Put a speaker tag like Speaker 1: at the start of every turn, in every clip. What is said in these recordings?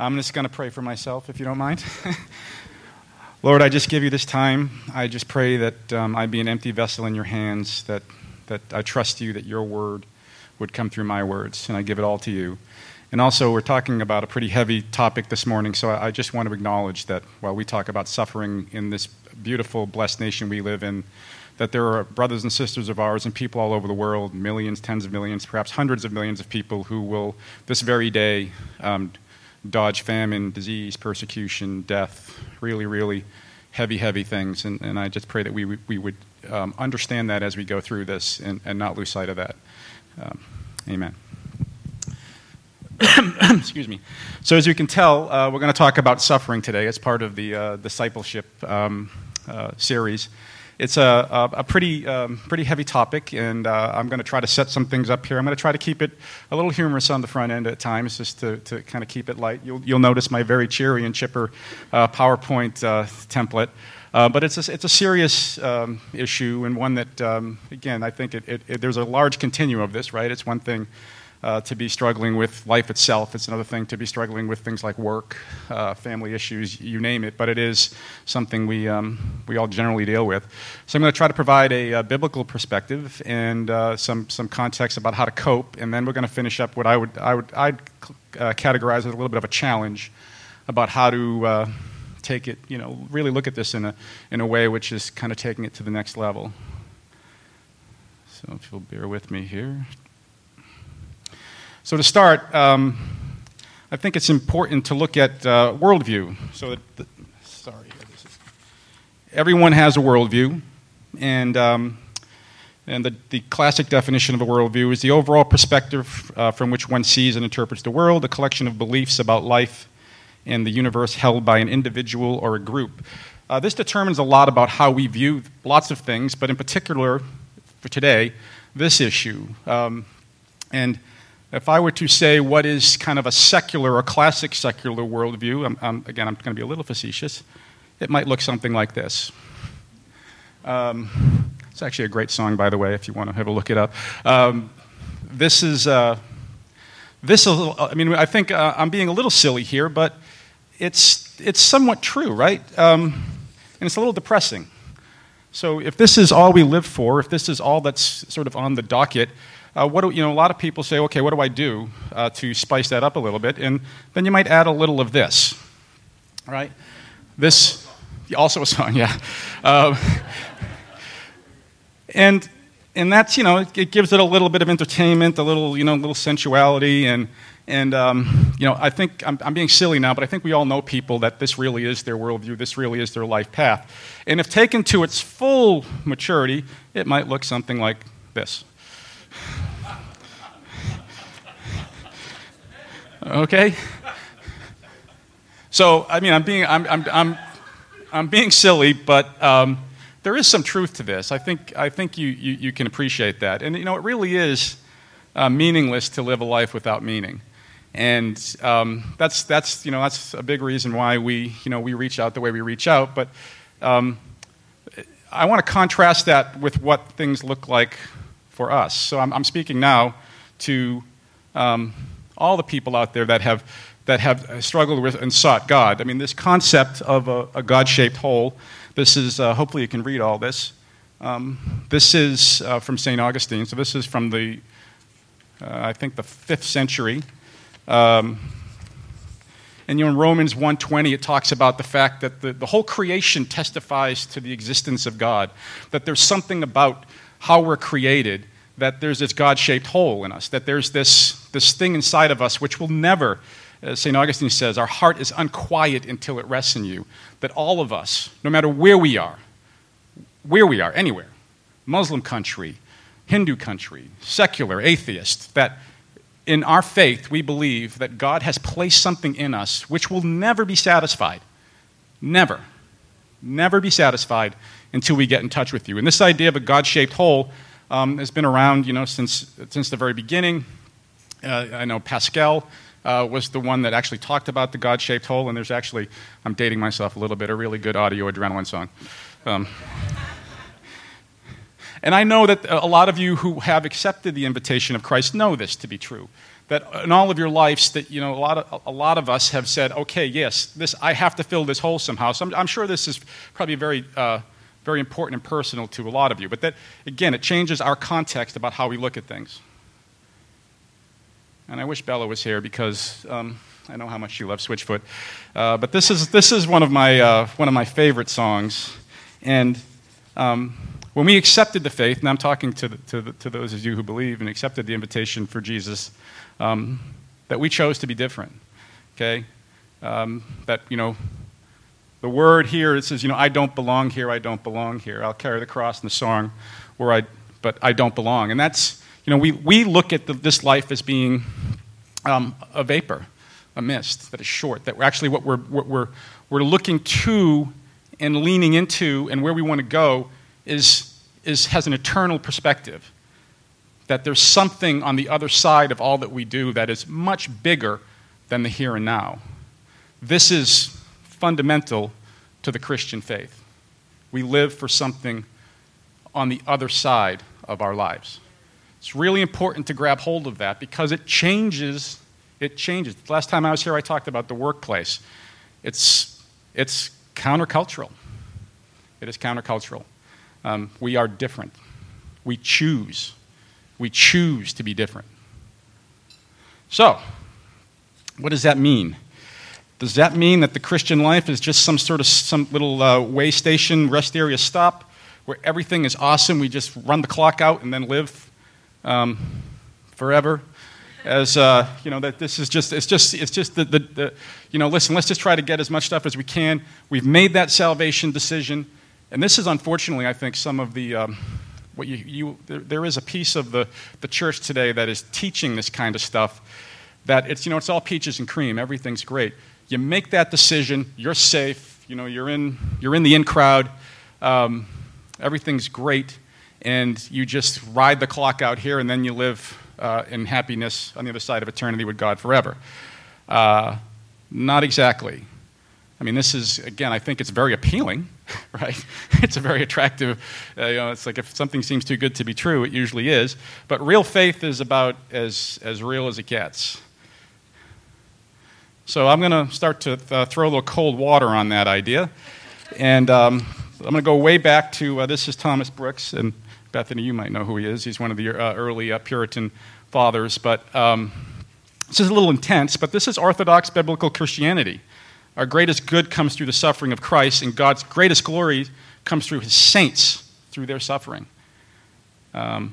Speaker 1: I'm just going to pray for myself, if you don't mind. Lord, I just give you this time. I just pray that um, I be an empty vessel in your hands, that, that I trust you, that your word would come through my words, and I give it all to you. And also, we're talking about a pretty heavy topic this morning, so I just want to acknowledge that while we talk about suffering in this beautiful, blessed nation we live in, that there are brothers and sisters of ours and people all over the world, millions, tens of millions, perhaps hundreds of millions of people who will, this very day, um, dodge famine, disease, persecution, death, really, really heavy, heavy things. And, and I just pray that we, we would um, understand that as we go through this and, and not lose sight of that. Um, amen. Excuse me. So, as you can tell, uh, we're going to talk about suffering today as part of the uh, discipleship um, uh, series. It's a, a, a pretty, um, pretty heavy topic, and uh, I'm going to try to set some things up here. I'm going to try to keep it a little humorous on the front end at times, just to, to kind of keep it light. You'll, you'll notice my very cheery and chipper uh, PowerPoint uh, template. Uh, but it's a, it's a serious um, issue and one that, um, again, I think it, it, it, there's a large continuum of this, right? It's one thing uh, to be struggling with life itself. It's another thing to be struggling with things like work, uh, family issues, you name it. But it is something we, um, we all generally deal with. So I'm going to try to provide a, a biblical perspective and uh, some, some context about how to cope. And then we're going to finish up what I would, I would I'd, uh, categorize as a little bit of a challenge about how to uh, take it, you know, really look at this in a, in a way which is kind of taking it to the next level. So if you'll bear with me here. So, to start, um, I think it's important to look at uh, worldview. So, the, sorry, everyone has a worldview, and um, and the, the classic definition of a worldview is the overall perspective uh, from which one sees and interprets the world, a collection of beliefs about life and the universe held by an individual or a group. Uh, this determines a lot about how we view lots of things, but in particular, for today, this issue. Um, and if I were to say what is kind of a secular or classic secular worldview, I'm, I'm, again, I'm going to be a little facetious, it might look something like this. Um, it's actually a great song, by the way, if you want to have a look it up. Um, this is, uh, this is, I mean, I think uh, I'm being a little silly here, but it's, it's somewhat true, right? Um, and it's a little depressing. So if this is all we live for, if this is all that's sort of on the docket, uh, what do, you know, a lot of people say, okay, what do I do uh, to spice that up a little bit? And then you might add a little of this, right? This, also a song, yeah. Uh, and, and that's, you know, it, gives it a little bit of entertainment, a little, you know, a little sensuality, and, and um, you know, I think I'm, I'm, being silly now, but I think we all know people that this really is their worldview, this really is their life path. And if taken to its full maturity, it might look something like this. Okay? So, I mean, I'm being, I'm, I'm, I'm, I'm being silly, but um, there is some truth to this. I think, I think you, you, you can appreciate that. And, you know, it really is uh, meaningless to live a life without meaning. And um, that's, that's, you know, that's a big reason why we, you know, we reach out the way we reach out. But um, I want to contrast that with what things look like for us. So I'm, I'm speaking now to um, all the people out there that have, that have struggled with and sought God. I mean, this concept of a, a God shaped hole, this is, uh, hopefully, you can read all this. Um, this is uh, from St. Augustine, so this is from the, uh, I think, the fifth century. Um, and you know, in Romans 1.20, it talks about the fact that the, the whole creation testifies to the existence of God, that there's something about how we're created that there's this God shaped hole in us, that there's this, this thing inside of us which will never, as St. Augustine says, our heart is unquiet until it rests in you. That all of us, no matter where we are, where we are, anywhere, Muslim country, Hindu country, secular, atheist, that in our faith we believe that God has placed something in us which will never be satisfied. Never. Never be satisfied until we get in touch with you. And this idea of a God shaped hole um, has been around, you know, since, since the very beginning. Uh, I know Pascal uh, was the one that actually talked about the God-shaped hole, and there's actually, I'm dating myself a little bit, a really good audio adrenaline song. Um, and I know that a lot of you who have accepted the invitation of Christ know this to be true. that in all of your lives that you know a lot of a lot of us have said okay yes this i have to fill this hole somehow so i'm, I'm sure this is probably very uh, very important and personal to a lot of you but that again it changes our context about how we look at things and i wish bella was here because um, i know how much she loves switchfoot uh, but this is this is one of my uh, one of my favorite songs and um, when we accepted the faith, and I'm talking to, the, to, the, to, those of you who believe and accepted the invitation for Jesus, um, that we chose to be different. Okay? Um, that, you know, the word here, it says, you know, I don't belong here, I don't belong here. I'll carry the cross in the song, where I, but I don't belong. And that's, you know, we, we look at the, this life as being um, a vapor, a mist that is short, that we're actually what we're, what we're, we're looking to and leaning into and where we want to go is, is, has an eternal perspective. That there's something on the other side of all that we do that is much bigger than the here and now. This is fundamental to the Christian faith. We live for something on the other side of our lives. It's really important to grab hold of that because it changes. It changes. The last time I was here, I talked about the workplace. It's, it's countercultural. It is countercultural. Um, we are different. We choose. We choose to be different. So, what does that mean? Does that mean that the Christian life is just some sort of some little uh, way station, rest area stop, where everything is awesome? We just run the clock out and then live um, forever? As uh, you know, that this is just it's just it's just the, the, the you know listen. Let's just try to get as much stuff as we can. We've made that salvation decision. And this is unfortunately, I think, some of the, um, what you, you there, there is a piece of the, the church today that is teaching this kind of stuff that it's, you know, it's all peaches and cream, everything's great. You make that decision, you're safe, you know, you're in, you're in the in crowd, um, everything's great, and you just ride the clock out here, and then you live uh, in happiness on the other side of eternity with God forever. Uh, not exactly. I mean, this is, again, I think it's very appealing, right? It's a very attractive, uh, you know, it's like if something seems too good to be true, it usually is. But real faith is about as, as real as it gets. So I'm going to start to uh, throw a little cold water on that idea. And um, I'm going to go way back to uh, this is Thomas Brooks. And Bethany, you might know who he is. He's one of the uh, early uh, Puritan fathers. But um, this is a little intense, but this is Orthodox biblical Christianity. Our greatest good comes through the suffering of Christ, and God's greatest glory comes through his saints through their suffering. Um,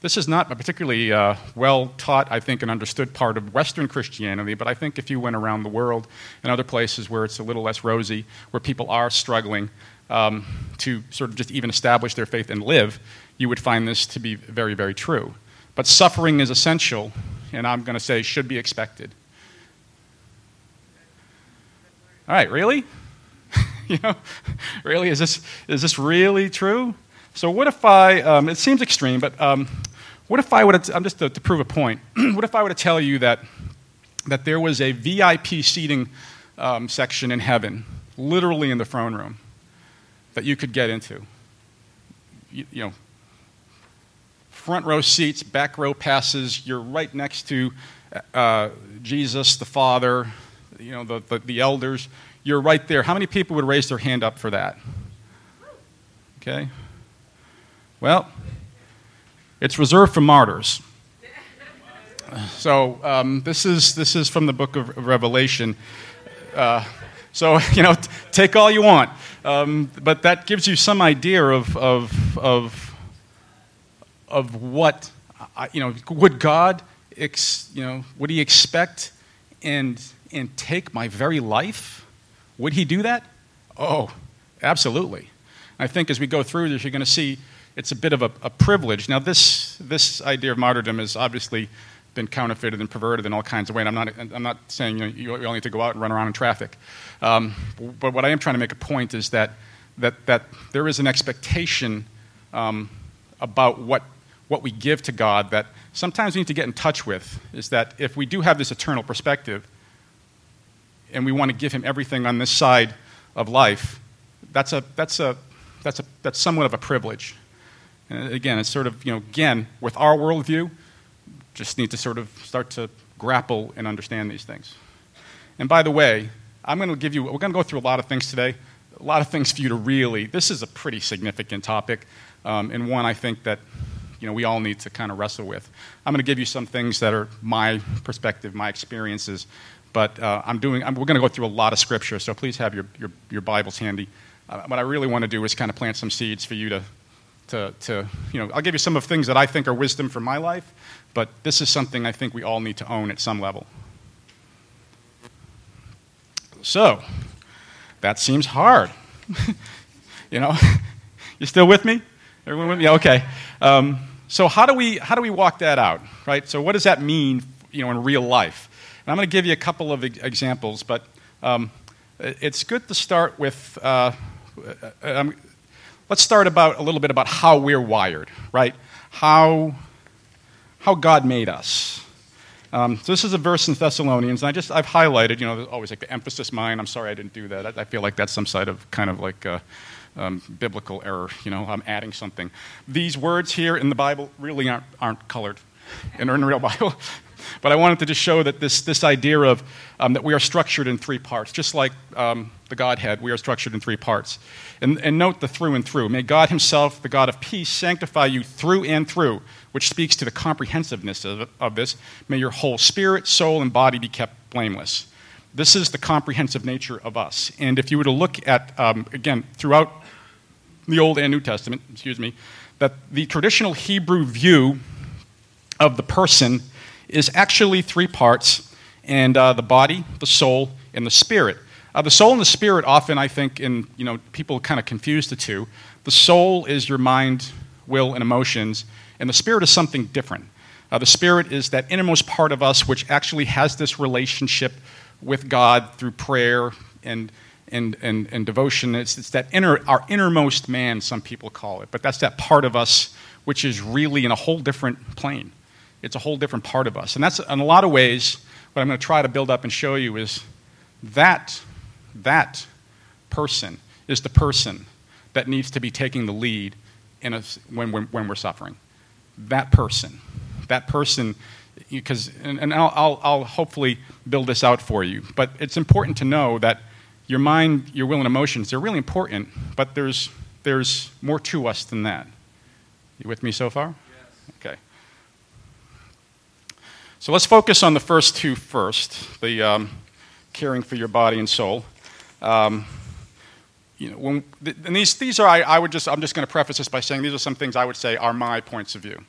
Speaker 1: this is not a particularly uh, well taught, I think, and understood part of Western Christianity, but I think if you went around the world and other places where it's a little less rosy, where people are struggling um, to sort of just even establish their faith and live, you would find this to be very, very true. But suffering is essential, and I'm going to say should be expected. All right, really? you know, really? Is this, is this really true? So, what if I, um, it seems extreme, but um, what if I would, I'm just to, to prove a point, what if I were to tell you that, that there was a VIP seating um, section in heaven, literally in the throne room, that you could get into? You, you know, front row seats, back row passes, you're right next to uh, Jesus, the Father, you know, the, the, the elders, you're right there. How many people would raise their hand up for that? Okay. Well, it's reserved for martyrs. So um, this is this is from the book of Revelation. Uh, so you know, t- take all you want, um, but that gives you some idea of of of, of what you know. Would God, ex, you know, would He expect and and take my very life? Would he do that? Oh, absolutely. I think as we go through this, you're going to see it's a bit of a, a, privilege. Now, this, this idea of martyrdom has obviously been counterfeited and perverted in all kinds of ways. I'm not, I'm not saying you, know, you only have to go out and run around in traffic. Um, but what I am trying to make a point is that, that, that there is an expectation um, about what, what we give to God that sometimes we need to get in touch with. Is that if we do have this eternal perspective, and we want to give him everything on this side of life, that's, a, that's, a, that's, a, that's somewhat of a privilege. And again, it's sort of, you know, again, with our worldview, just need to sort of start to grapple and understand these things. And by the way, I'm going to give you, we're going to go through a lot of things today, a lot of things for you to really, this is a pretty significant topic, um, and one I think that you know, we all need to kind of wrestle with. I'm going to give you some things that are my perspective, my experiences, but uh, I'm doing, I'm, we're going to go through a lot of scripture, so please have your, your, your Bibles handy. Uh, what I really want to do is kind of plant some seeds for you to, to, to, you know, I'll give you some of things that I think are wisdom for my life, but this is something I think we all need to own at some level. So, that seems hard. you know, you still with me? Everyone with me? Okay. Um, so how do we how do we walk that out, right? So what does that mean, you know, in real life? And I'm going to give you a couple of examples, but um, it's good to start with. Uh, uh, um, let's start about a little bit about how we're wired, right? How how God made us. Um, so this is a verse in Thessalonians, and I just I've highlighted. You know, always like the emphasis mine. I'm sorry I didn't do that. I, I feel like that's some side of kind of like uh, um, biblical error. You know, I'm adding something. These words here in the Bible really aren't aren't colored, in the real Bible. But I wanted to just show that this this idea of um, that we are structured in three parts, just like um, the Godhead, we are structured in three parts. And, and note the through and through. May God Himself, the God of peace, sanctify you through and through which speaks to the comprehensiveness of, of this. May your whole spirit, soul, and body be kept blameless. This is the comprehensive nature of us. And if you were to look at, um, again, throughout the Old and New Testament, excuse me, that the traditional Hebrew view of the person is actually three parts, and uh, the body, the soul, and the spirit. Uh, the soul and the spirit often, I think, in you know, people kind of confuse the two. The soul is your mind, will, and emotions, and the Spirit is something different. Uh, the Spirit is that innermost part of us which actually has this relationship with God through prayer and, and, and, and devotion. It's, it's that inner, our innermost man, some people call it. But that's that part of us which is really in a whole different plane. It's a whole different part of us. And that's, in a lot of ways, what I'm going to try to build up and show you is that, that person is the person that needs to be taking the lead in a, when, when, when we're suffering that person. That person, because, and, and I'll, I'll, I'll hopefully build this out for you, but it's important to know that your mind, your will, and emotions, they're really important, but there's, there's more to us than that. You with me so far? Yes. Okay. So let's focus on the first two first the um, caring for your body and soul. Um, you know, when, and these, these are, I, I would just, I'm just going to preface this by saying these are some things I would say are my points of view.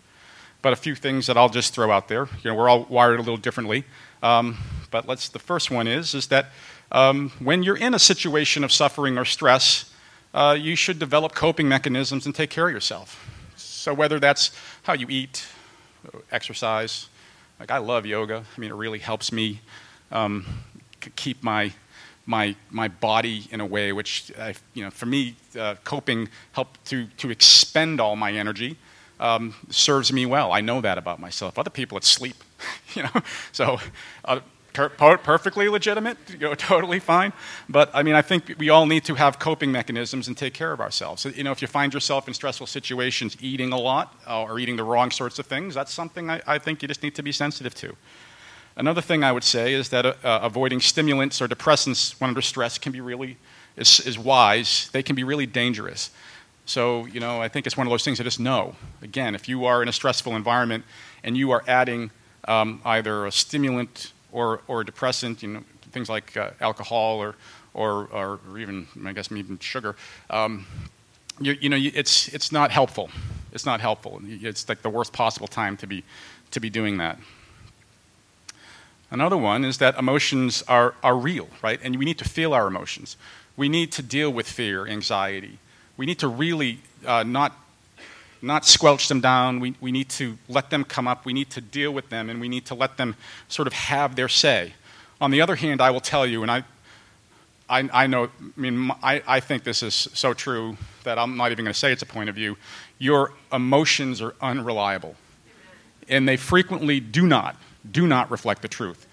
Speaker 1: But a few things that I'll just throw out there. You know, we're all wired a little differently. Um, but let's, the first one is, is that um, when you're in a situation of suffering or stress, uh, you should develop coping mechanisms and take care of yourself. So whether that's how you eat, exercise, like I love yoga. I mean, it really helps me um, keep my my, my body in a way which, uh, you know, for me, uh, coping helped to, to expend all my energy um, serves me well. I know that about myself. Other people, it's sleep, you know. So, uh, per- perfectly legitimate, you know, totally fine. But I mean, I think we all need to have coping mechanisms and take care of ourselves. You know, if you find yourself in stressful situations, eating a lot uh, or eating the wrong sorts of things, that's something I, I think you just need to be sensitive to. Another thing I would say is that uh, avoiding stimulants or depressants when under stress can be really is, is wise. They can be really dangerous. So, you know, I think it's one of those things I just know. Again, if you are in a stressful environment and you are adding um, either a stimulant or, or depressant, you know, things like uh, alcohol or, or, or, even, I guess, even sugar, um, you, you, know, it's, it's not helpful. It's not helpful. It's like the worst possible time to be, to be doing that. Another one is that emotions are, are real, right? And we need to feel our emotions. We need to deal with fear, anxiety. We need to really uh, not, not squelch them down. We, we need to let them come up. We need to deal with them, and we need to let them sort of have their say. On the other hand, I will tell you, and I, I, I know, I mean, I, I think this is so true that I'm not even going to say it's a point of view. Your emotions are unreliable, and they frequently do not do not reflect the truth.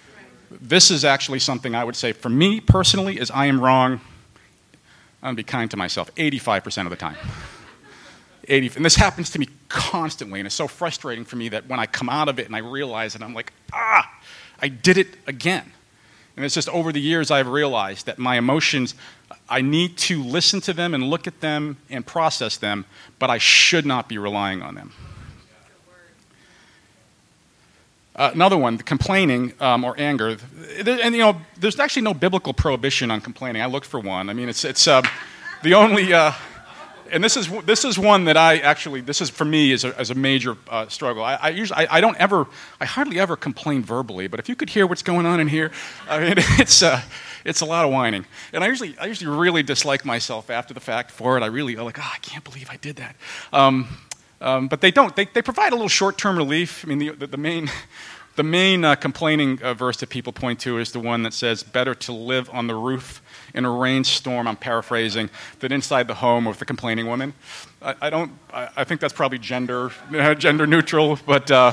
Speaker 1: This is actually something I would say for me personally is I am wrong. I'm to be kind to myself 85% of the time. 80. And this happens to me constantly, and it's so frustrating for me that when I come out of it and I realize it, I'm like, ah, I did it again. And it's just over the years I've realized that my emotions, I need to listen to them and look at them and process them, but I should not be relying on them. Uh, another one, complaining um, or anger. And, you know, there's actually no biblical prohibition on complaining. I looked for one. I mean, it's, it's uh, the only, uh, and this is, this is one that I actually, this is for me is a, as a major uh, struggle. I, I usually, I, I, don't ever, I hardly ever complain verbally, but if you could hear what's going on in here, I mean, it's, uh, it's a lot of whining. And I usually, I usually really dislike myself after the fact for it. I really, I'm like, oh, I can't believe I did that. Um, um, but they don't. They, they provide a little short term relief. I mean, the, the, the main, the main uh, complaining uh, verse that people point to is the one that says, Better to live on the roof in a rainstorm, I'm paraphrasing, than inside the home with the complaining woman. I, I don't, I, I, think that's probably gender, gender neutral, but, uh,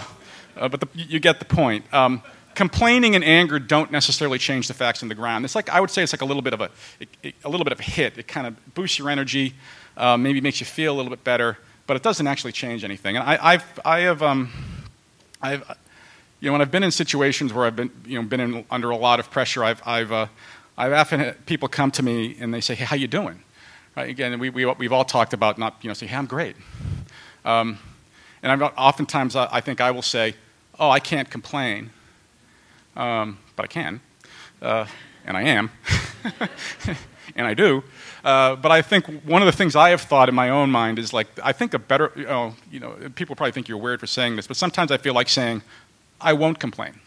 Speaker 1: uh, but the, you get the point. Um, complaining and anger don't necessarily change the facts on the ground. It's like, I would say it's like a little bit of a, a little bit of a hit. It kind of boosts your energy, uh, maybe makes you feel a little bit better but it doesn't actually change anything. And I, have I have, um, I've, you know, when I've been in situations where I've been, you know, been in, under a lot of pressure, I've, I've, uh, I've often had people come to me and they say, "Hey, how you doing?" Right? Again, we, we, we've all talked about not, you know, say, "Hey, I'm great." Um, and I've, oftentimes I, I, think I will say, "Oh, I can't complain," um, but I can, uh, and I am, and I do. Uh, but I think one of the things I have thought in my own mind is like, I think a better, you know, you know, people probably think you're weird for saying this, but sometimes I feel like saying, I won't complain.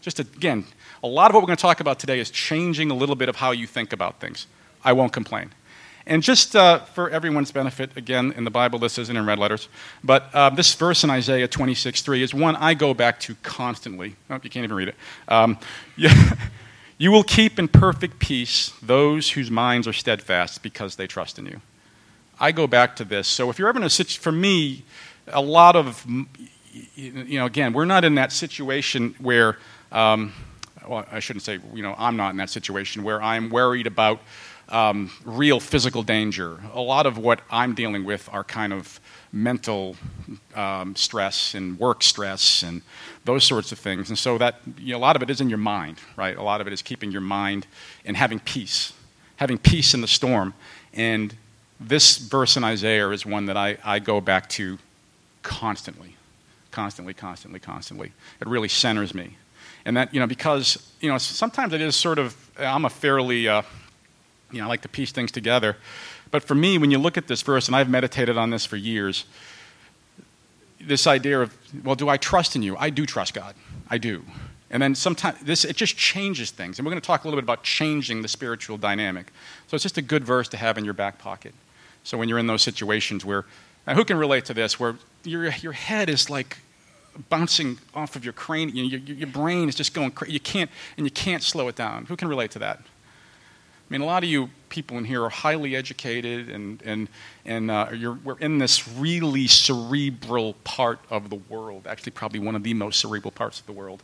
Speaker 1: Just again, a lot of what we're going to talk about today is changing a little bit of how you think about things. I won't complain. And just uh, for everyone's benefit, again, in the Bible, this isn't in red letters, but uh, this verse in Isaiah 26 3 is one I go back to constantly. Oh, you can't even read it. Um, yeah. You will keep in perfect peace those whose minds are steadfast because they trust in you. I go back to this. So if you're ever in a situation, for me, a lot of, you know, again, we're not in that situation where, um, well, I shouldn't say, you know, I'm not in that situation where I'm worried about um, real physical danger. A lot of what I'm dealing with are kind of mental um, stress and work stress and those sorts of things. And so that you know, a lot of it is in your mind, right? A lot of it is keeping your mind and having peace, having peace in the storm. And this verse in Isaiah is one that I, I go back to constantly, constantly, constantly, constantly. It really centers me. And that, you know, because, you know, sometimes it is sort of, I'm a fairly, uh, you know, I like to piece things together. But for me, when you look at this verse, and I've meditated on this for years, this idea of, well, do I trust in you? I do trust God. I do. And then sometimes this it just changes things. And we're going to talk a little bit about changing the spiritual dynamic. So it's just a good verse to have in your back pocket. So when you're in those situations where, now who can relate to this, where your, your head is like bouncing off of your cranium, your, your, your brain is just going crazy. You can't, and you can't slow it down. Who can relate to that? I mean, a lot of you people in here are highly educated, and, and, and uh, we're in this really cerebral part of the world, actually, probably one of the most cerebral parts of the world.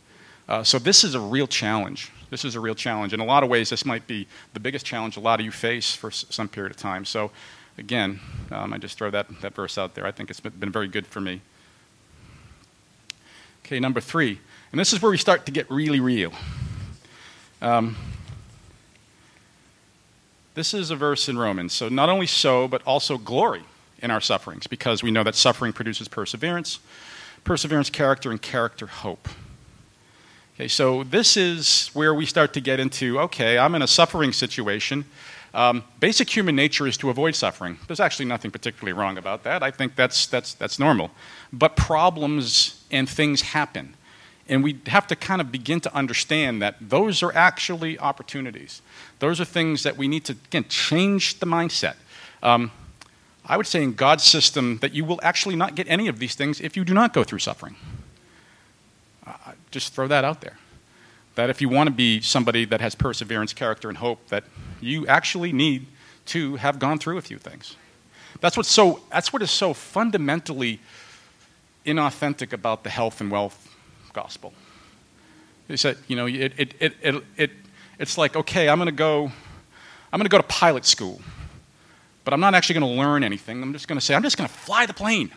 Speaker 1: Uh, so, this is a real challenge. This is a real challenge. In a lot of ways, this might be the biggest challenge a lot of you face for s- some period of time. So, again, um, I just throw that, that verse out there. I think it's been very good for me. Okay, number three. And this is where we start to get really real. Um, this is a verse in Romans. So, not only so, but also glory in our sufferings, because we know that suffering produces perseverance, perseverance, character, and character, hope. Okay, so this is where we start to get into okay, I'm in a suffering situation. Um, basic human nature is to avoid suffering. There's actually nothing particularly wrong about that. I think that's, that's, that's normal. But problems and things happen. And we have to kind of begin to understand that those are actually opportunities. Those are things that we need to, again, change the mindset. Um, I would say in God's system that you will actually not get any of these things if you do not go through suffering. Uh, just throw that out there. That if you want to be somebody that has perseverance, character, and hope, that you actually need to have gone through a few things. That's, what's so, that's what is so fundamentally inauthentic about the health and wealth gospel. He said, you know, it, it, it, it, it it's like, okay, I'm going to go, I'm going to go to pilot school. but I'm not actually going to learn anything. I'm just going to say, I'm just going to fly the plane.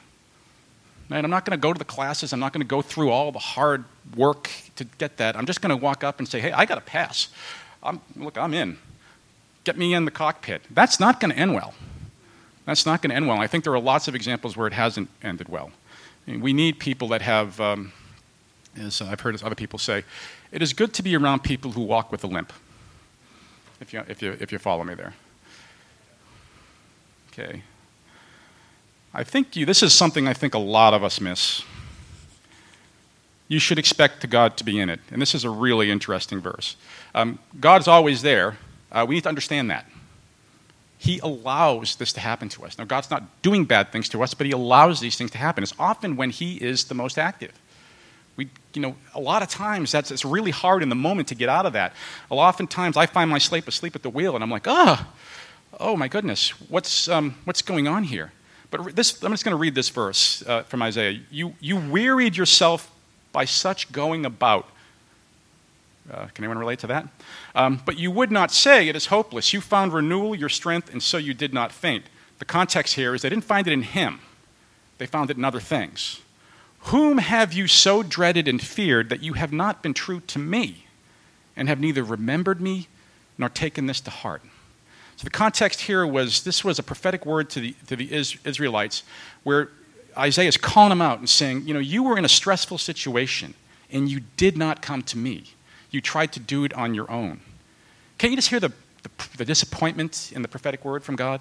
Speaker 1: Right? I'm not going to go to the classes. I'm not going to go through all the hard work to get that. I'm just going to walk up and say, hey, I got a pass. I'm, look, I'm in. Get me in the cockpit. That's not going to end well. That's not going to end well. I think there are lots of examples where it hasn't ended well. Mean, we need people that have, um, as I've heard other people say, it is good to be around people who walk with a limp. If you, if you, if you follow me there. Okay. I think you, this is something I think a lot of us miss. You should expect God to be in it. And this is a really interesting verse. Um, God's always there. Uh, we need to understand that. He allows this to happen to us. Now, God's not doing bad things to us, but He allows these things to happen. It's often when He is the most active. We, you know, a lot of times that's it's really hard in the moment to get out of that. A lot oftentimes I find myself asleep at the wheel, and I'm like, ah, oh, oh my goodness, what's um, what's going on here? But this, I'm just going to read this verse uh, from Isaiah. You, you wearied yourself by such going about. Uh, can anyone relate to that? Um, but you would not say it is hopeless. You found renewal, your strength, and so you did not faint. The context here is they didn't find it in him, they found it in other things. Whom have you so dreaded and feared that you have not been true to me, and have neither remembered me nor taken this to heart? So the context here was this was a prophetic word to the, to the Israelites where Isaiah is calling them out and saying, You know, you were in a stressful situation and you did not come to me. You tried to do it on your own. Can't you just hear the, the, the disappointment in the prophetic word from God?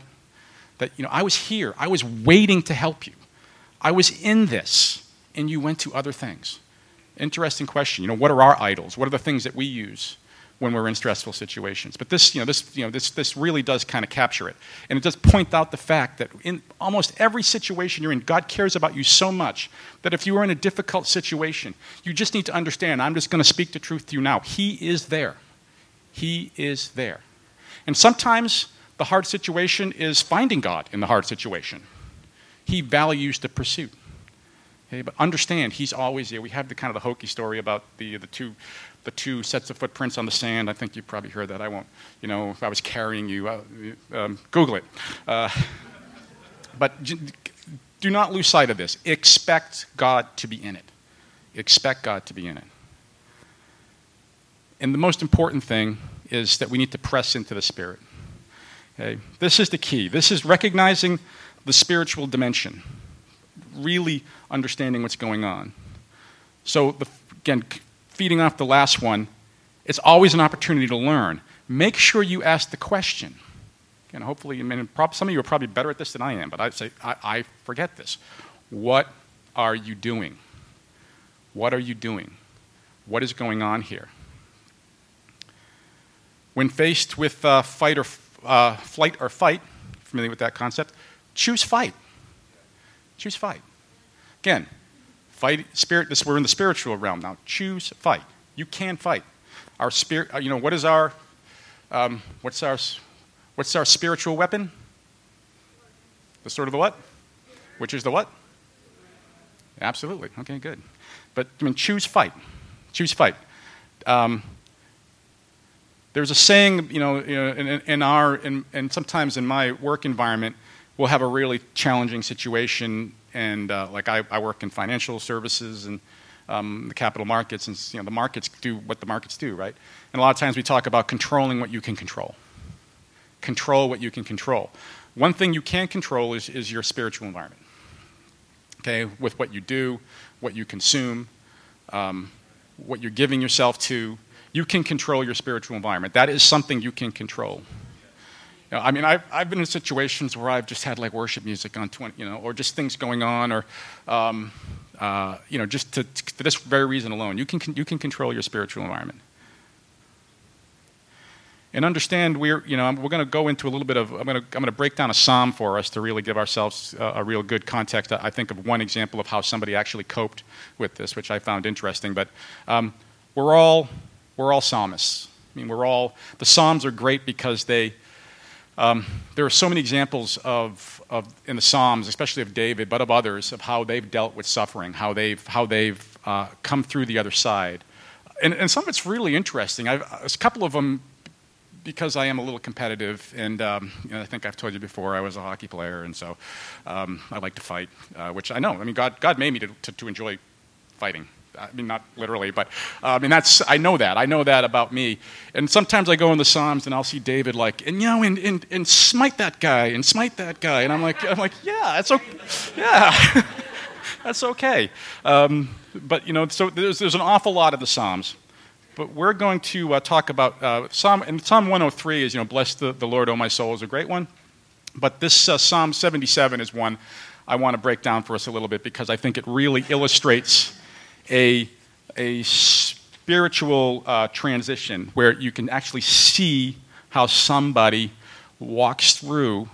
Speaker 1: That, you know, I was here, I was waiting to help you. I was in this, and you went to other things. Interesting question. You know, what are our idols? What are the things that we use? When we're in stressful situations. But this, you know, this, you know, this, this really does kind of capture it. And it does point out the fact that in almost every situation you're in, God cares about you so much that if you are in a difficult situation, you just need to understand I'm just going to speak the truth to you now. He is there. He is there. And sometimes the hard situation is finding God in the hard situation. He values the pursuit. Okay, but understand, he's always there. We have the kind of the hokey story about the, the two the two sets of footprints on the sand. I think you've probably heard that. I won't, you know, if I was carrying you, uh, um, Google it. Uh, but do not lose sight of this. Expect God to be in it. Expect God to be in it. And the most important thing is that we need to press into the Spirit. Okay? This is the key. This is recognizing the spiritual dimension, really understanding what's going on. So, the, again, feeding off the last one, it's always an opportunity to learn. Make sure you ask the question. And hopefully, I mean, some of you are probably better at this than I am, but I say, I, I forget this. What are you doing? What are you doing? What is going on here? When faced with uh, fight or uh, flight or fight, familiar with that concept, choose fight. Choose fight. Again, Fight, spirit, this, we're in the spiritual realm now. Choose fight. You can fight. Our spirit, uh, you know, what is our, um, what's our, what's our spiritual weapon? The sword of the what? Which is the what? Absolutely. Okay, good. But I mean, choose fight. Choose fight. Um, there's a saying, you know, in, in our, in, and sometimes in my work environment, we'll have a really challenging situation and uh, like I, I, work in financial services and um, the capital markets, and you know the markets do what the markets do, right? And a lot of times we talk about controlling what you can control. Control what you can control. One thing you can control is, is your spiritual environment. Okay, with what you do, what you consume, um, what you're giving yourself to, you can control your spiritual environment. That is something you can control. Know, I mean, I've, I've been in situations where I've just had like worship music on 20, you know, or just things going on, or, um, uh, you know, just to, to, this very reason alone. You can, you can control your spiritual environment. And understand we're, you know, we're going to go into a little bit of, I'm going to, I'm to break down a psalm for us to really give ourselves a, a real good context. I think of one example of how somebody actually coped with this, which I found interesting. But um, we're all, we're all psalmists. I mean, we're all, the Psalms are great because they, um, there are so many examples of, of, in the Psalms, especially of David, but of others, of how they've dealt with suffering, how they've, how they've uh, come through the other side. And, and some of it's really interesting. I've, a couple of them because I am a little competitive, and um, you know, I think I've told you before, I was a hockey player, and so um, I like to fight, uh, which I know. I mean, God, God made me to, to, to enjoy fighting. I mean, not literally, but uh, I mean, that's, I know that. I know that about me. And sometimes I go in the Psalms and I'll see David like, and you know, and, and, and smite that guy, and smite that guy. And I'm like, I'm like, yeah, that's okay. Yeah, that's okay. Um, but, you know, so there's, there's an awful lot of the Psalms. But we're going to uh, talk about uh, Psalm, and Psalm 103 is, you know, bless the, the Lord, O my soul, is a great one. But this uh, Psalm 77 is one I want to break down for us a little bit because I think it really illustrates a, a spiritual uh, transition where you can actually see how somebody walks through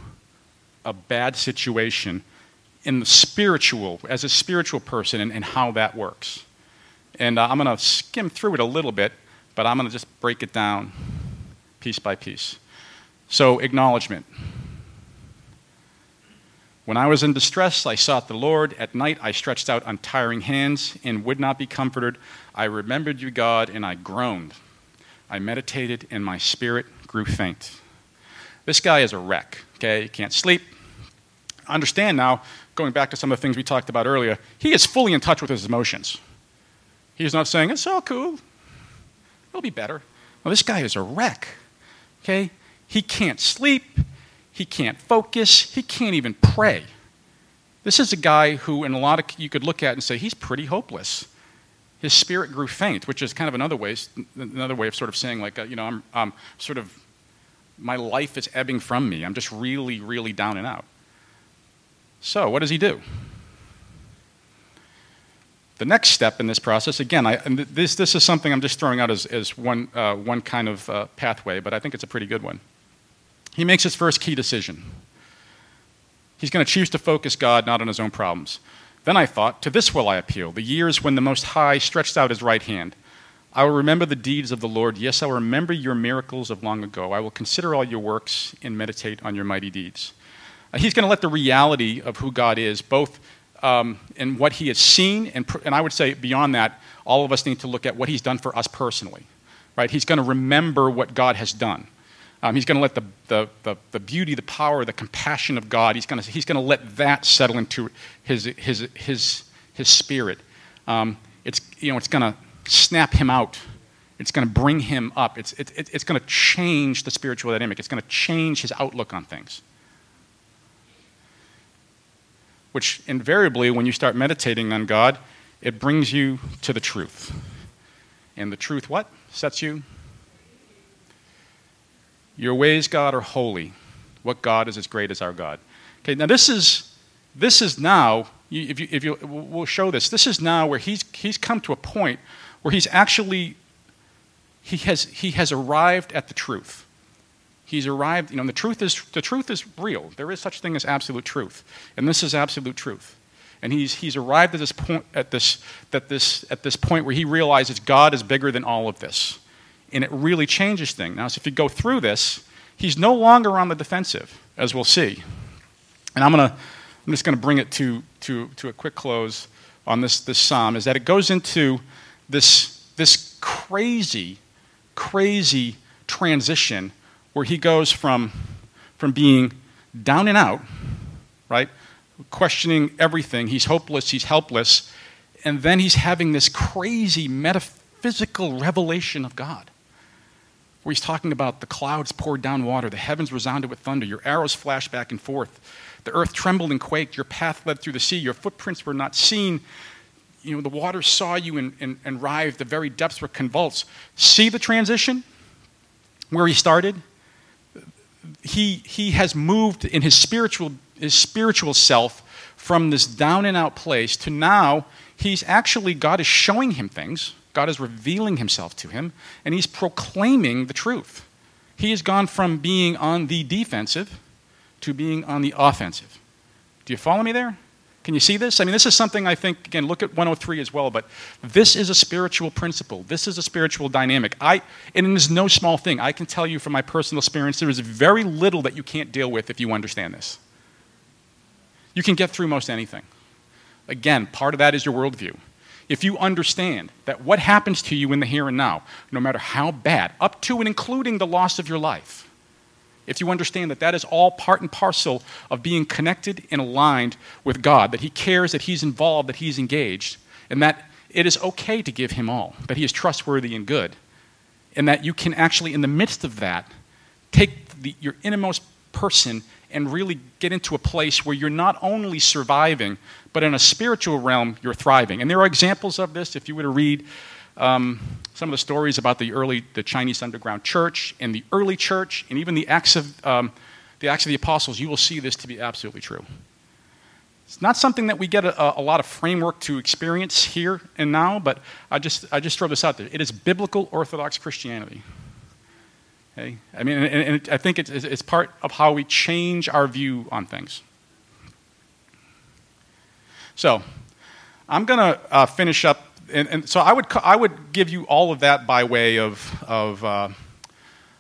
Speaker 1: a bad situation in the spiritual, as a spiritual person, and, and how that works. And uh, I'm going to skim through it a little bit, but I'm going to just break it down piece by piece. So, acknowledgement. When I was in distress, I sought the Lord. At night, I stretched out untiring hands and would not be comforted. I remembered you, God, and I groaned. I meditated, and my spirit grew faint. This guy is a wreck, okay? He can't sleep. Understand now, going back to some of the things we talked about earlier, he is fully in touch with his emotions. He's not saying, it's all cool, it'll be better. Well, this guy is a wreck, okay? He can't sleep, he can't focus. He can't even pray. This is a guy who, in a lot of, you could look at and say, he's pretty hopeless. His spirit grew faint, which is kind of another way, another way of sort of saying, like, uh, you know, I'm, I'm sort of, my life is ebbing from me. I'm just really, really down and out. So, what does he do? The next step in this process, again, I, this, this is something I'm just throwing out as, as one, uh, one kind of uh, pathway, but I think it's a pretty good one. He makes his first key decision. He's going to choose to focus God not on his own problems. Then I thought, To this will I appeal, the years when the Most High stretched out his right hand. I will remember the deeds of the Lord. Yes, I will remember your miracles of long ago. I will consider all your works and meditate on your mighty deeds. Uh, he's going to let the reality of who God is, both um, in what he has seen, and, and I would say beyond that, all of us need to look at what he's done for us personally. Right? He's going to remember what God has done. Um, he's going to let the, the, the, the, beauty, the power, the compassion of God, he's going to, he's going to let that settle into his, his, his, his spirit. Um, it's, you know, it's going to snap him out. It's going to bring him up. It's, it, it, it's going to change the spiritual dynamic. It's going to change his outlook on things. Which invariably, when you start meditating on God, it brings you to the truth. And the truth, what? Sets you your ways, God, are holy. What God is as great as our God. Okay, now this is this is now. If you, if you, we'll show this. This is now where he's he's come to a point where he's actually he has he has arrived at the truth. He's arrived. You know, the truth is the truth is real. There is such thing as absolute truth, and this is absolute truth. And he's he's arrived at this point at this that this at this point where he realizes God is bigger than all of this and it really changes things. Now, so if you go through this, he's no longer on the defensive, as we'll see. And I'm, gonna, I'm just going to bring it to, to, to a quick close on this, this psalm, is that it goes into this, this crazy, crazy transition where he goes from, from being down and out, right, questioning everything. He's hopeless, he's helpless, and then he's having this crazy metaphysical revelation of God where he's talking about the clouds poured down water, the heavens resounded with thunder, your arrows flashed back and forth, the earth trembled and quaked, your path led through the sea, your footprints were not seen. You know, the water saw you and, and, and writhed, the very depths were convulsed. See the transition where he started? He, he has moved in his spiritual, his spiritual self from this down and out place to now he's actually, God is showing him things God is revealing himself to him, and he's proclaiming the truth. He has gone from being on the defensive to being on the offensive. Do you follow me there? Can you see this? I mean, this is something I think, again, look at 103 as well, but this is a spiritual principle. This is a spiritual dynamic. I, and it is no small thing. I can tell you from my personal experience, there is very little that you can't deal with if you understand this. You can get through most anything. Again, part of that is your worldview. If you understand that what happens to you in the here and now, no matter how bad, up to and including the loss of your life, if you understand that that is all part and parcel of being connected and aligned with God, that He cares, that He's involved, that He's engaged, and that it is okay to give Him all, that He is trustworthy and good, and that you can actually, in the midst of that, take the, your innermost person and really get into a place where you're not only surviving, but in a spiritual realm, you're thriving. And there are examples of this. If you were to read um, some of the stories about the early, the Chinese underground church and the early church, and even the Acts of, um, the, Acts of the Apostles, you will see this to be absolutely true. It's not something that we get a, a, lot of framework to experience here and now, but I just, I just throw this out there. It is biblical Orthodox Christianity. Okay? I mean, and, and I think it's, it's part of how we change our view on things. So, I'm going to uh, finish up. And, and, so, I would, I would give you all of that by way of, of uh, I'm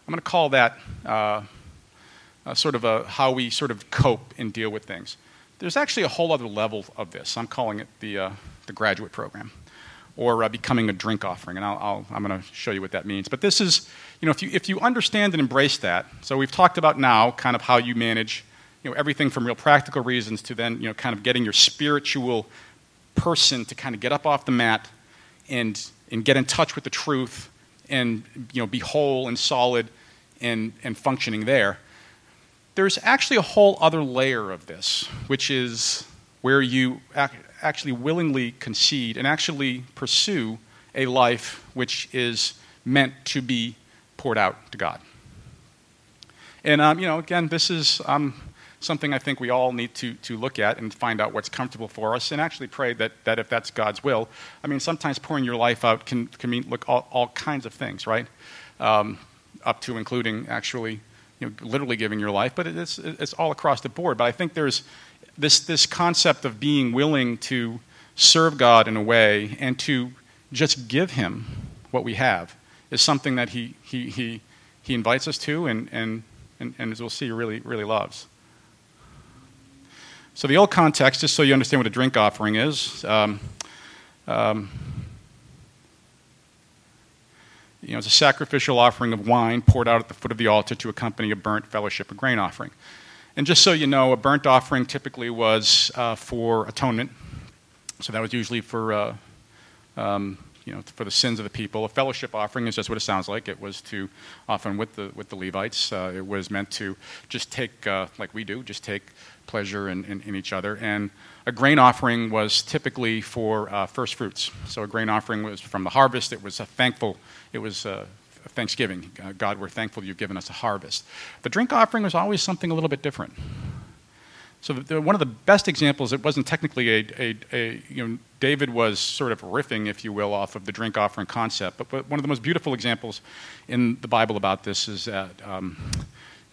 Speaker 1: going to call that uh, sort of a, how we sort of cope and deal with things. There's actually a whole other level of this. I'm calling it the, uh, the graduate program or uh, becoming a drink offering. And i am going to show you what that means. But this is, you know, if you, if you understand and embrace that, so we've talked about now kind of how you manage, you know, everything from real practical reasons to then, you know, kind of getting your spiritual person to kind of get up off the mat and, and get in touch with the truth and, you know, be whole and solid and, and functioning there. There's actually a whole other layer of this, which is where you actually willingly concede and actually pursue a life which is meant to be poured out to God. And, um, you know, again, this is um, something I think we all need to, to look at and find out what's comfortable for us and actually pray that, that if that's God's will. I mean, sometimes pouring your life out can, can mean look, all, all kinds of things, right? Um, up to including actually, you know, literally giving your life, but it's, it's all across the board. But I think there's, this, this concept of being willing to serve God in a way and to just give Him what we have is something that He, he, he, he invites us to and, and, and, and, as we'll see, really, really loves. So, the old context, just so you understand what a drink offering is, um, um, you know, it's a sacrificial offering of wine poured out at the foot of the altar to accompany a burnt fellowship or grain offering. And just so you know, a burnt offering typically was uh, for atonement. So that was usually for, uh, um, you know, for the sins of the people. A fellowship offering is just what it sounds like. It was to, often with the, with the Levites, uh, it was meant to just take, uh, like we do, just take pleasure in, in, in, each other. And a grain offering was typically for uh, first fruits. So a grain offering was from the harvest. It was a thankful, it was uh, Thanksgiving. Uh, God, we're thankful you've given us a harvest. The drink offering was always something a little bit different. So the, one of the best examples, it wasn't technically a, a, a, you know, David was sort of riffing, if you will, off of the drink offering concept. But, but one of the most beautiful examples in the Bible about this is that um,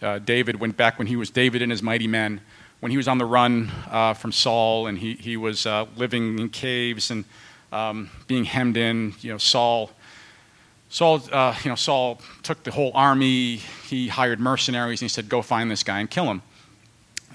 Speaker 1: uh, David went back when he was David and his mighty men, when he was on the run uh, from Saul and he, he was uh, living in caves and um, being hemmed in. You know, Saul Saul, uh, you know, Saul took the whole army. He hired mercenaries and he said, "Go find this guy and kill him."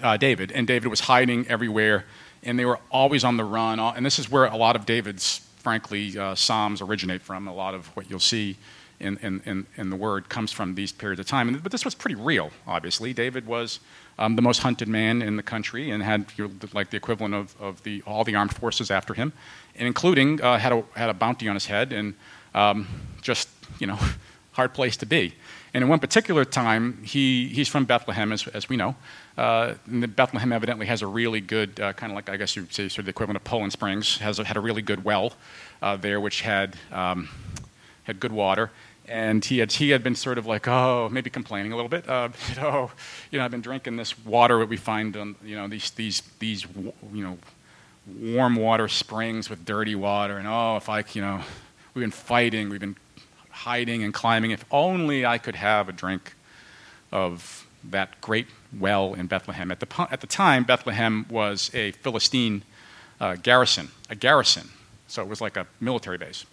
Speaker 1: Uh, David and David was hiding everywhere, and they were always on the run. And this is where a lot of David's, frankly, uh, psalms originate from. A lot of what you'll see in, in, in, the Word comes from these periods of time. But this was pretty real. Obviously, David was um, the most hunted man in the country and had like the equivalent of, of the, all the armed forces after him, and including uh, had a had a bounty on his head and um, just, you know, hard place to be. And in one particular time, he, he's from Bethlehem, as, as we know. Uh, Bethlehem evidently has a really good, uh, kind of like I guess you'd say, sort of the equivalent of Poland Springs, has a, had a really good well uh, there, which had um, had good water. And he had he had been sort of like, oh, maybe complaining a little bit. Uh, you know, you know, I've been drinking this water that we find on, you know, these these these, you know, warm water springs with dirty water, and oh, if I, you know, We've been fighting, we've been hiding and climbing. If only I could have a drink of that great well in Bethlehem. At the, at the time, Bethlehem was a Philistine uh, garrison, a garrison. So it was like a military base.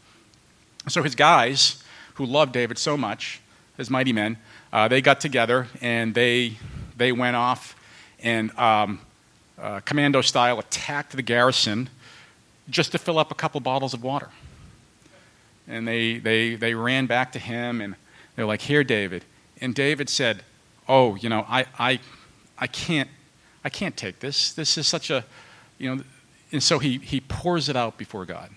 Speaker 1: So his guys, who loved David so much, his mighty men, uh, they got together and they, they went off and um, uh, commando style attacked the garrison just to fill up a couple bottles of water. And they, they, they ran back to him and they're like, Here, David. And David said, Oh, you know, I, I, I, can't, I can't take this. This is such a, you know, and so he, he pours it out before God,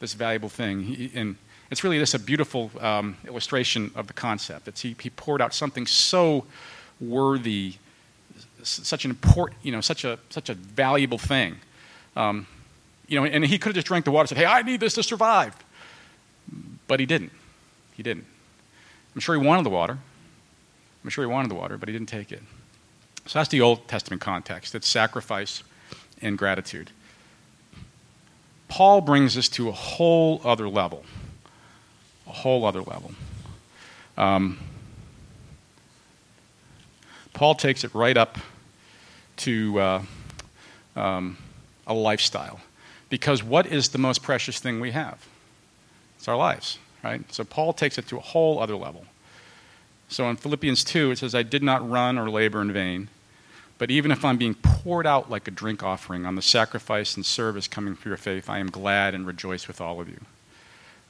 Speaker 1: this valuable thing. He, and it's really just a beautiful um, illustration of the concept. It's, he, he poured out something so worthy, such an important, you know, such a, such a valuable thing. Um, you know, and he could have just drank the water and said, hey, I need this to survive. But he didn't. He didn't. I'm sure he wanted the water. I'm sure he wanted the water, but he didn't take it. So that's the Old Testament context. It's sacrifice and gratitude. Paul brings us to a whole other level. A whole other level. Um, Paul takes it right up to uh, um, a lifestyle. Because what is the most precious thing we have? It's our lives, right? So Paul takes it to a whole other level. So in Philippians 2, it says, I did not run or labor in vain, but even if I'm being poured out like a drink offering on the sacrifice and service coming through your faith, I am glad and rejoice with all of you.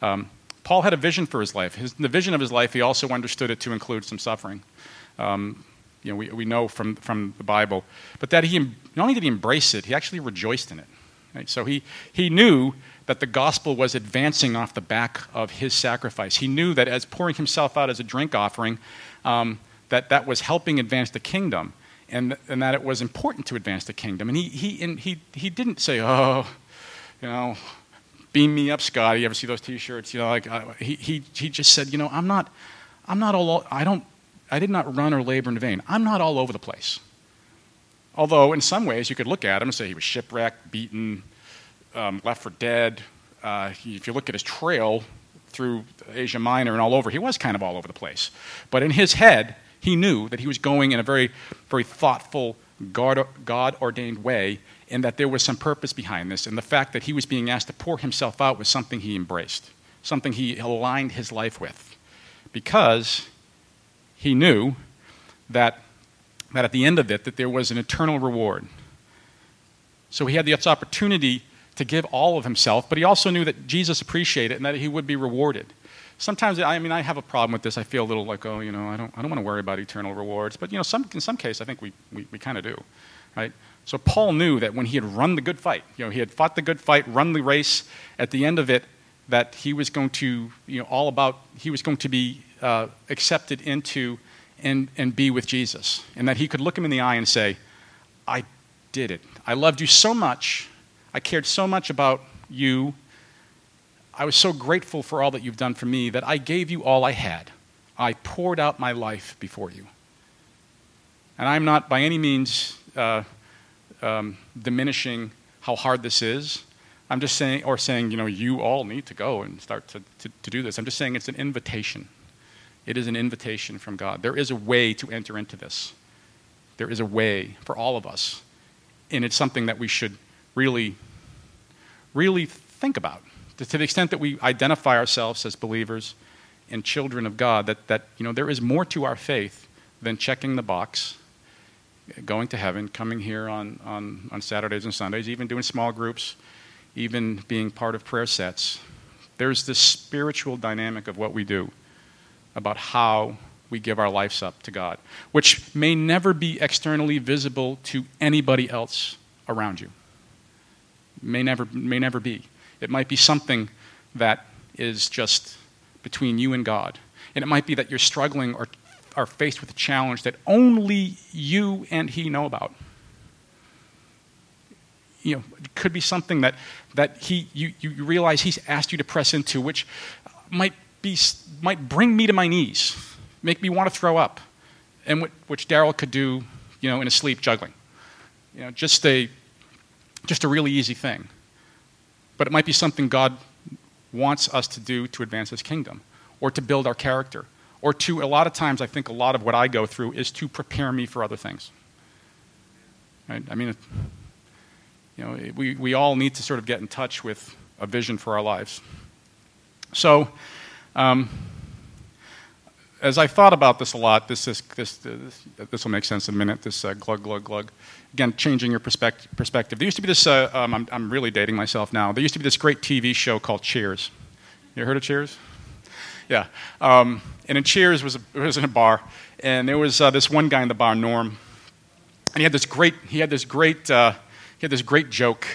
Speaker 1: Um, Paul had a vision for his life. His, the vision of his life, he also understood it to include some suffering. Um, you know, we, we know from, from the Bible. But that he, not only did he embrace it, he actually rejoiced in it. Right? So he, he knew that the gospel was advancing off the back of his sacrifice. He knew that as pouring himself out as a drink offering, um, that that was helping advance the kingdom, and, and that it was important to advance the kingdom. And he, he, and he, he didn't say, oh, you know, beam me up, Scotty. You ever see those T-shirts? You know, like uh, he, he, he just said, you know, I'm not, I'm not all, I don't, I did not run or labor in vain. I'm not all over the place. Although, in some ways, you could look at him and say he was shipwrecked, beaten, um, left for dead. Uh, if you look at his trail through Asia Minor and all over, he was kind of all over the place. But in his head, he knew that he was going in a very, very thoughtful, God ordained way, and that there was some purpose behind this. And the fact that he was being asked to pour himself out was something he embraced, something he aligned his life with. Because he knew that that at the end of it that there was an eternal reward. So he had this opportunity to give all of himself, but he also knew that Jesus appreciated it and that he would be rewarded. Sometimes, I mean, I have a problem with this. I feel a little like, oh, you know, I don't, I don't want to worry about eternal rewards. But, you know, some, in some case, I think we, we, we kind of do, right? So Paul knew that when he had run the good fight, you know, he had fought the good fight, run the race, at the end of it, that he was going to, you know, all about, he was going to be uh, accepted into and, and be with Jesus. And that he could look him in the eye and say, I did it. I loved you so much. I cared so much about you. I was so grateful for all that you've done for me that I gave you all I had. I poured out my life before you. And I'm not by any means uh, um, diminishing how hard this is. I'm just saying, or saying, you know, you all need to go and start to, to, to do this. I'm just saying it's an invitation. It is an invitation from God. There is a way to enter into this. There is a way for all of us. And it's something that we should really, really think about. To, the extent that we identify ourselves as believers and children of God, that, that you know, there is more to our faith than checking the box, going to heaven, coming here on, on, on Saturdays and Sundays, even doing small groups, even being part of prayer sets. There's this spiritual dynamic of what we do about how we give our lives up to God, which may never be externally visible to anybody else around you. May never, may never be. It might be something that is just between you and God. And it might be that you're struggling or are faced with a challenge that only you and He know about. You know, it could be something that, that he, you, you realize He's asked you to press into, which might be, might bring me to my knees, make me want to throw up, and which Daryl could do, you know, in his sleep juggling. You know, just a, just a really easy thing. But it might be something God wants us to do to advance His kingdom, or to build our character, or to, a lot of times, I think a lot of what I go through is to prepare me for other things. Right? I mean, you know, we, we all need to sort of get in touch with a vision for our lives. So, um, as I thought about this a lot, this this this this, this will make sense in a minute. This uh, glug glug glug. Again, changing your perspective. Perspective. There used to be this. Uh, um, I'm, I'm really dating myself now. There used to be this great TV show called Cheers. You heard of Cheers? Yeah. Um, and in Cheers was a, it was in a bar, and there was uh, this one guy in the bar, Norm, and he had this great he had this great uh, he had this great joke,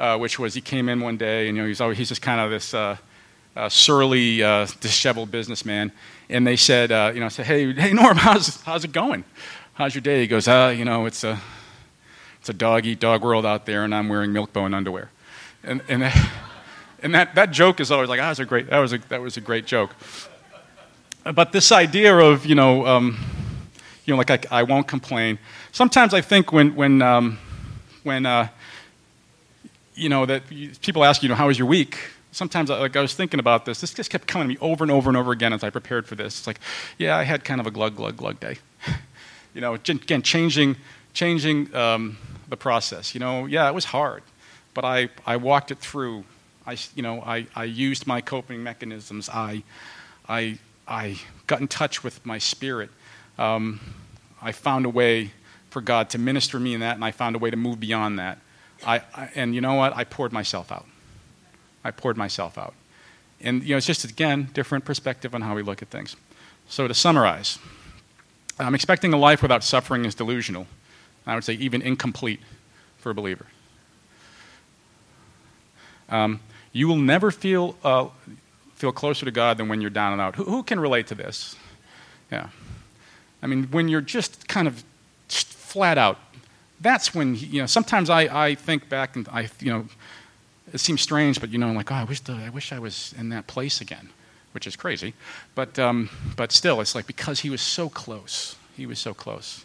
Speaker 1: uh, which was he came in one day and you know he's always he's just kind of this uh, surly, uh, disheveled businessman, and they said, uh, you know, said, hey, hey, Norm, how's, how's it going? How's your day? He goes, uh, you know, it's a, it's a dog eat dog world out there, and I'm wearing Milk-Bone underwear. And, and, that, and that, that joke is always like, oh, that was a great, that was a, that was a great joke. But this idea of, you know, um, you know, like I, I, won't complain. Sometimes I think when, when, um, when uh, you know, that people ask, you know, how was your week? Sometimes like I was thinking about this. This just kept coming to me over and over and over again as I prepared for this. It's like, yeah, I had kind of a glug glug glug day. you know, again, changing changing um, the process. You know, yeah, it was hard, but I I walked it through. I you know I I used my coping mechanisms. I I I got in touch with my spirit. Um, I found a way for God to minister me in that, and I found a way to move beyond that. I, I and you know what? I poured myself out. I poured myself out. And you know, it's just again different perspective on how we look at things. So to summarize, I'm expecting a life without suffering is delusional. I would say even incomplete for a believer. Um, you will never feel uh, feel closer to God than when you're down and out. Who, who, can relate to this? Yeah, I mean, when you're just kind of flat out, that's when you know. Sometimes I, I think back and I you know it seems strange, but you know, I'm like, oh, I wish, the, I wish I was in that place again, which is crazy. But, um, but still, it's like because he was so close. He was so close.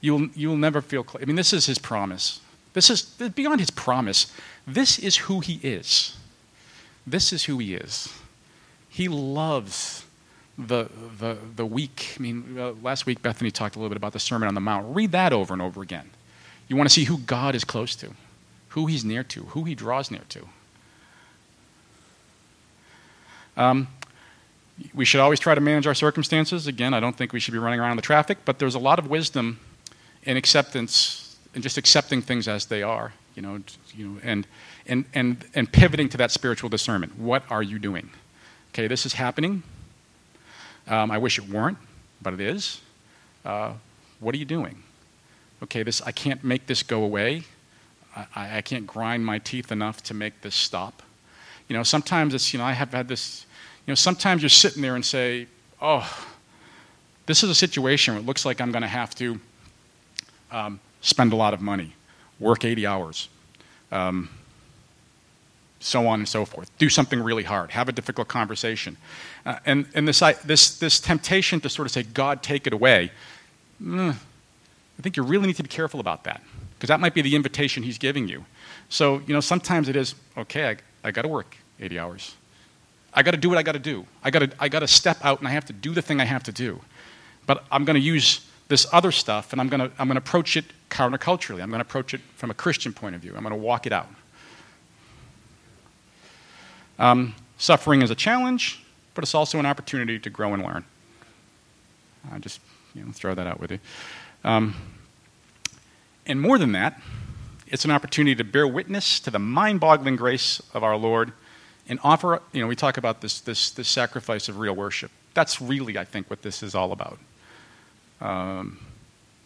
Speaker 1: You'll, you'll never feel close. I mean, this is his promise. This is beyond his promise. This is who he is. This is who he is. He loves the, the, the weak. I mean, uh, last week Bethany talked a little bit about the Sermon on the Mount. Read that over and over again. You want to see who God is close to who he's near to, who he draws near to. Um, we should always try to manage our circumstances. Again, I don't think we should be running around in the traffic, but there's a lot of wisdom in acceptance and just accepting things as they are, you know, you know and, and, and, and pivoting to that spiritual discernment. What are you doing? Okay, this is happening. Um, I wish it weren't, but it is. Uh, what are you doing? Okay, this, I can't make this go away. I, I can't grind my teeth enough to make this stop. You know, sometimes it's, you know, I have had this, you know, sometimes you're sitting there and say, oh, this is a situation where it looks like I'm going to have to um, spend a lot of money, work 80 hours, um, so on and so forth. Do something really hard, have a difficult conversation. Uh, and and this, this, this temptation to sort of say, God, take it away, mm, I think you really need to be careful about that because that might be the invitation he's giving you. So, you know, sometimes it is, okay, I, I got to work 80 hours. I got to do what I got to do. I got to I got to step out and I have to do the thing I have to do. But I'm going to use this other stuff and I'm going to I'm going to approach it counterculturally. I'm going to approach it from a Christian point of view. I'm going to walk it out. Um, suffering is a challenge, but it's also an opportunity to grow and learn. I just you know, throw that out with you. Um, and more than that, it's an opportunity to bear witness to the mind boggling grace of our Lord and offer, you know, we talk about this, this, this sacrifice of real worship. That's really, I think, what this is all about. Um,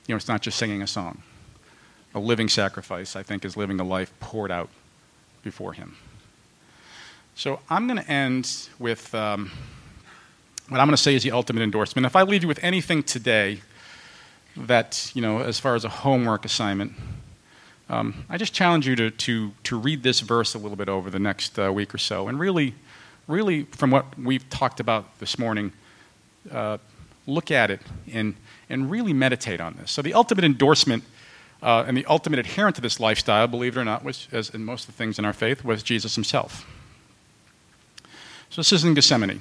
Speaker 1: you know, it's not just singing a song. A living sacrifice, I think, is living a life poured out before Him. So I'm going to end with um, what I'm going to say is the ultimate endorsement. If I leave you with anything today, that, you know, as far as a homework assignment, um, I just challenge you to, to, to read this verse a little bit over the next uh, week or so. And really, really, from what we've talked about this morning, uh, look at it and, and really meditate on this. So, the ultimate endorsement uh, and the ultimate adherent to this lifestyle, believe it or not, was, as in most of the things in our faith, was Jesus himself. So, this is in Gethsemane.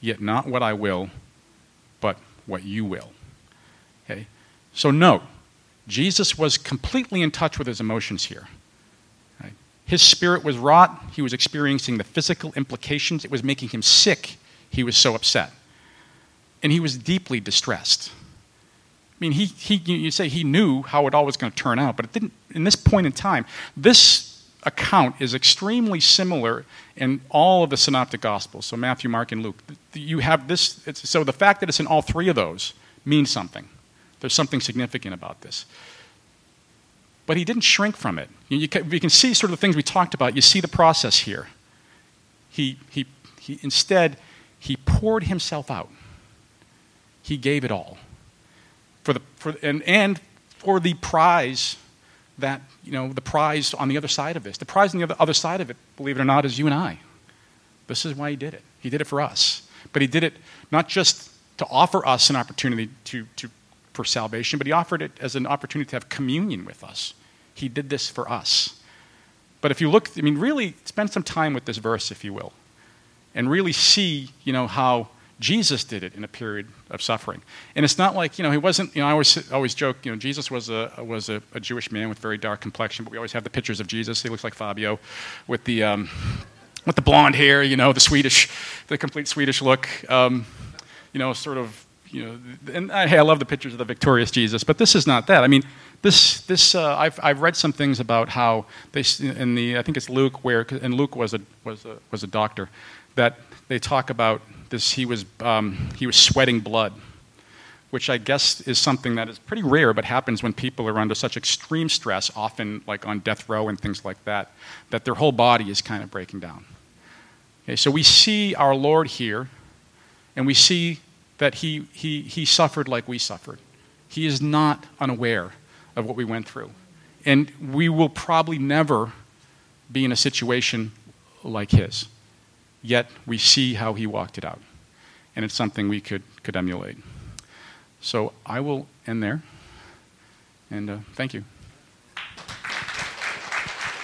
Speaker 1: yet not what I will, but what you will. Okay? So, note, Jesus was completely in touch with his emotions here. Right? His spirit was wrought. He was experiencing the physical implications. It was making him sick. He was so upset. And he was deeply distressed. I mean, he, he, you say he knew how it all was going to turn out, but it didn't, in this point in time, this account is extremely similar in all of the synoptic gospels. So matthew mark and luke. You have this so the fact that it's in all three of those means something. There's something significant about this. But he didn't shrink from it. You, you, can, you can see sort of the things we talked about. You see the process here. He, he, he instead he poured himself out. He gave it all. For the, for, and, and for the prize that, you know, the prize on the other side of this. The prize on the other, side of it, believe it or not, is you and I. This is why he did it. He did it for us. But he did it not just to offer us an opportunity to, to, for salvation, but he offered it as an opportunity to have communion with us. He did this for us. But if you look, I mean, really spend some time with this verse, if you will, and really see, you know, how Jesus did it in a period of suffering. And it's not like, you know, he wasn't, you know, I always, always joke, you know, Jesus was, a, was a, a Jewish man with very dark complexion, but we always have the pictures of Jesus. He looks like Fabio with the, um, with the blonde hair, you know, the Swedish, the complete Swedish look, um, you know, sort of, you know, and I, hey, I love the pictures of the victorious Jesus, but this is not that. I mean, this, this uh, I've, I've read some things about how they, in the, I think it's Luke, where, and Luke was a, was a, was a doctor, that they talk about this, he was, um, he was sweating blood, which I guess is something that is pretty rare, but happens when people are under such extreme stress, often like on death row and things like that, that their whole body is kind of breaking down. Okay, so we see our Lord here, and we see that he, he, he suffered like we suffered. He is not unaware of what we went through. And we will probably never be in a situation like his. Yet we see how he walked it out. And it's something we could, could emulate. So I will end there. And uh, thank you.